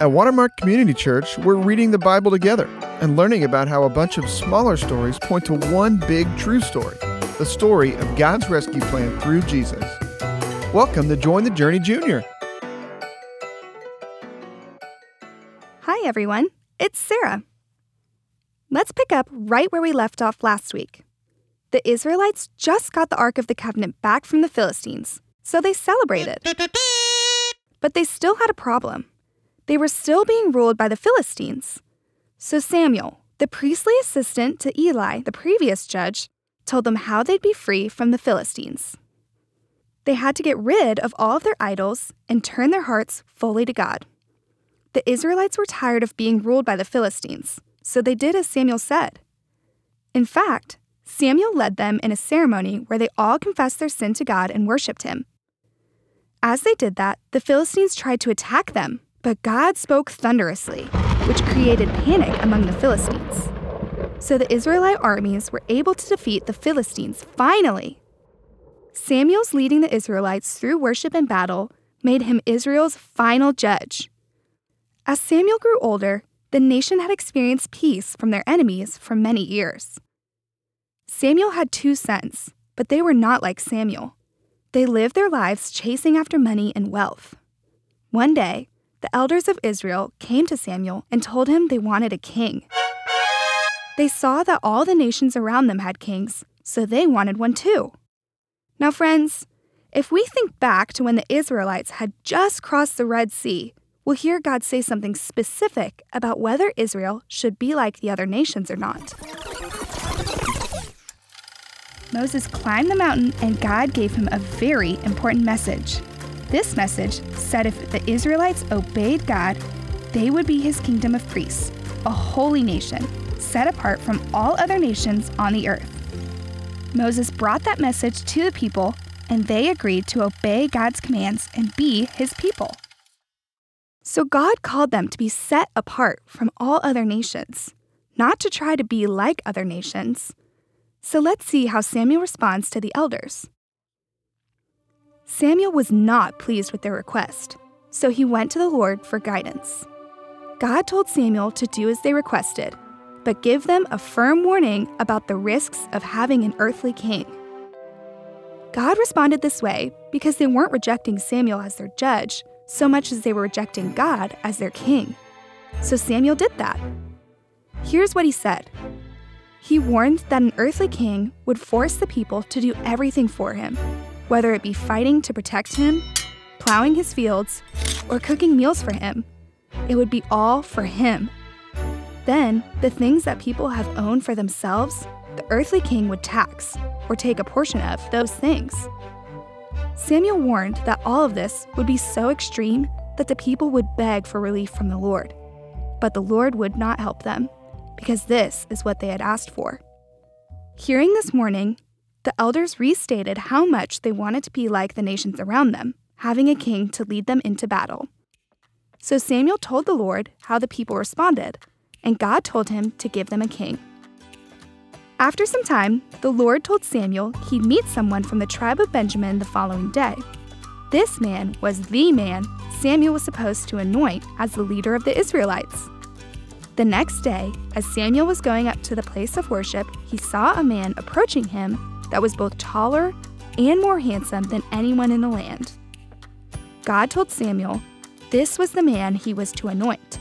At Watermark Community Church, we're reading the Bible together and learning about how a bunch of smaller stories point to one big true story the story of God's rescue plan through Jesus. Welcome to Join the Journey Junior. Hi, everyone. It's Sarah. Let's pick up right where we left off last week. The Israelites just got the Ark of the Covenant back from the Philistines, so they celebrated. But they still had a problem. They were still being ruled by the Philistines. So Samuel, the priestly assistant to Eli, the previous judge, told them how they'd be free from the Philistines. They had to get rid of all of their idols and turn their hearts fully to God. The Israelites were tired of being ruled by the Philistines, so they did as Samuel said. In fact, Samuel led them in a ceremony where they all confessed their sin to God and worshiped him. As they did that, the Philistines tried to attack them, but God spoke thunderously, which created panic among the Philistines. So the Israelite armies were able to defeat the Philistines finally. Samuel's leading the Israelites through worship and battle made him Israel's final judge. As Samuel grew older, the nation had experienced peace from their enemies for many years. Samuel had two sons, but they were not like Samuel. They lived their lives chasing after money and wealth. One day, the elders of Israel came to Samuel and told him they wanted a king. They saw that all the nations around them had kings, so they wanted one too. Now, friends, if we think back to when the Israelites had just crossed the Red Sea, we'll hear God say something specific about whether Israel should be like the other nations or not. Moses climbed the mountain and God gave him a very important message. This message said if the Israelites obeyed God, they would be his kingdom of priests, a holy nation, set apart from all other nations on the earth. Moses brought that message to the people, and they agreed to obey God's commands and be his people. So God called them to be set apart from all other nations, not to try to be like other nations. So let's see how Samuel responds to the elders. Samuel was not pleased with their request, so he went to the Lord for guidance. God told Samuel to do as they requested, but give them a firm warning about the risks of having an earthly king. God responded this way because they weren't rejecting Samuel as their judge so much as they were rejecting God as their king. So Samuel did that. Here's what he said He warned that an earthly king would force the people to do everything for him whether it be fighting to protect him, plowing his fields, or cooking meals for him. It would be all for him. Then, the things that people have owned for themselves, the earthly king would tax, or take a portion of those things. Samuel warned that all of this would be so extreme that the people would beg for relief from the Lord. But the Lord would not help them, because this is what they had asked for. Hearing this warning, the elders restated how much they wanted to be like the nations around them, having a king to lead them into battle. So Samuel told the Lord how the people responded, and God told him to give them a king. After some time, the Lord told Samuel he'd meet someone from the tribe of Benjamin the following day. This man was the man Samuel was supposed to anoint as the leader of the Israelites. The next day, as Samuel was going up to the place of worship, he saw a man approaching him that was both taller and more handsome than anyone in the land. God told Samuel this was the man he was to anoint.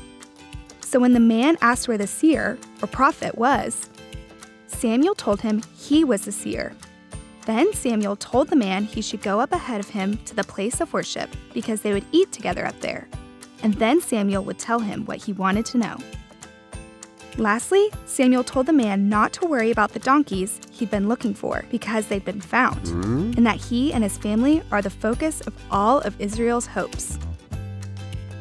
So when the man asked where the seer, or prophet, was, Samuel told him he was the seer. Then Samuel told the man he should go up ahead of him to the place of worship because they would eat together up there. And then Samuel would tell him what he wanted to know. Lastly, Samuel told the man not to worry about the donkeys he'd been looking for because they'd been found, mm-hmm. and that he and his family are the focus of all of Israel's hopes.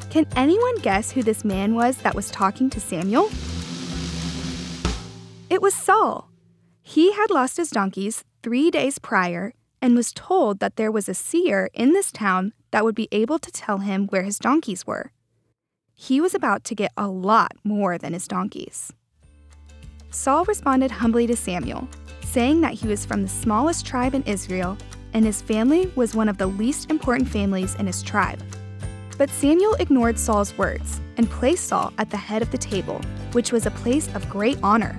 Can anyone guess who this man was that was talking to Samuel? It was Saul. He had lost his donkeys three days prior and was told that there was a seer in this town that would be able to tell him where his donkeys were he was about to get a lot more than his donkeys. Saul responded humbly to Samuel, saying that he was from the smallest tribe in Israel and his family was one of the least important families in his tribe. But Samuel ignored Saul's words and placed Saul at the head of the table, which was a place of great honor.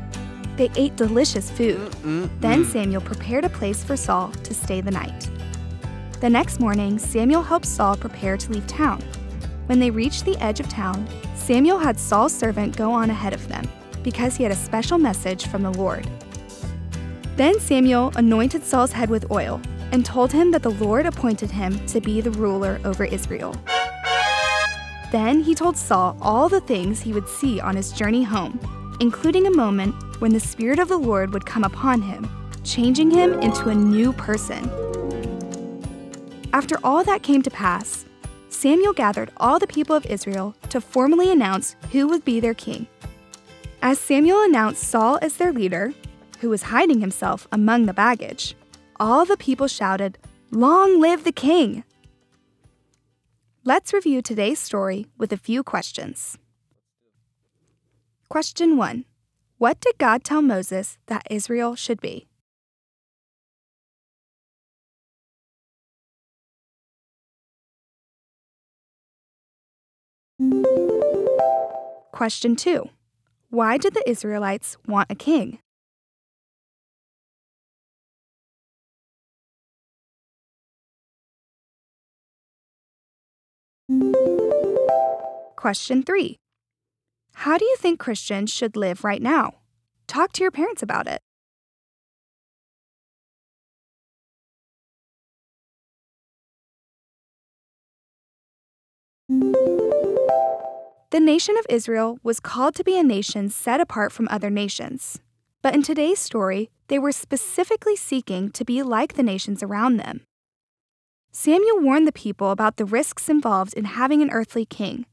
They ate delicious food. Mm-mm-mm. Then Samuel prepared a place for Saul to stay the night. The next morning, Samuel helped Saul prepare to leave town. When they reached the edge of town, Samuel had Saul's servant go on ahead of them, because he had a special message from the Lord. Then Samuel anointed Saul's head with oil and told him that the Lord appointed him to be the ruler over Israel. Then he told Saul all the things he would see on his journey home, including a moment when the Spirit of the Lord would come upon him, changing him into a new person. After all that came to pass, Samuel gathered all the people of Israel to formally announce who would be their king. As Samuel announced Saul as their leader, who was hiding himself among the baggage, all the people shouted, Long live the king! Let's review today's story with a few questions. Question 1 What did God tell Moses that Israel should be? Question 2 Why did the Israelites want a king? Question 3 How do you think Christians should live right now? Talk to your parents about it. The nation of Israel was called to be a nation set apart from other nations. But in today's story, they were specifically seeking to be like the nations around them. Samuel warned the people about the risks involved in having an earthly king,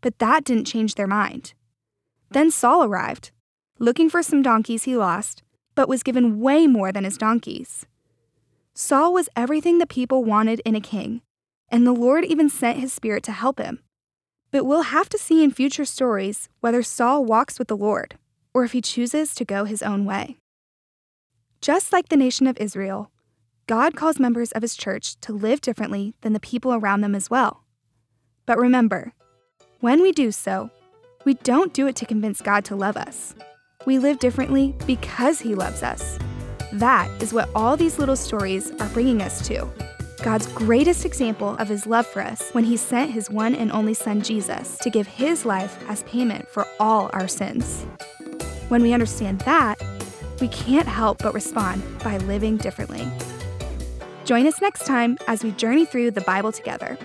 but that didn't change their mind. Then Saul arrived, looking for some donkeys he lost, but was given way more than his donkeys. Saul was everything the people wanted in a king, and the Lord even sent his spirit to help him. But we'll have to see in future stories whether Saul walks with the Lord or if he chooses to go his own way. Just like the nation of Israel, God calls members of his church to live differently than the people around them as well. But remember, when we do so, we don't do it to convince God to love us. We live differently because he loves us. That is what all these little stories are bringing us to. God's greatest example of his love for us when he sent his one and only Son, Jesus, to give his life as payment for all our sins. When we understand that, we can't help but respond by living differently. Join us next time as we journey through the Bible together.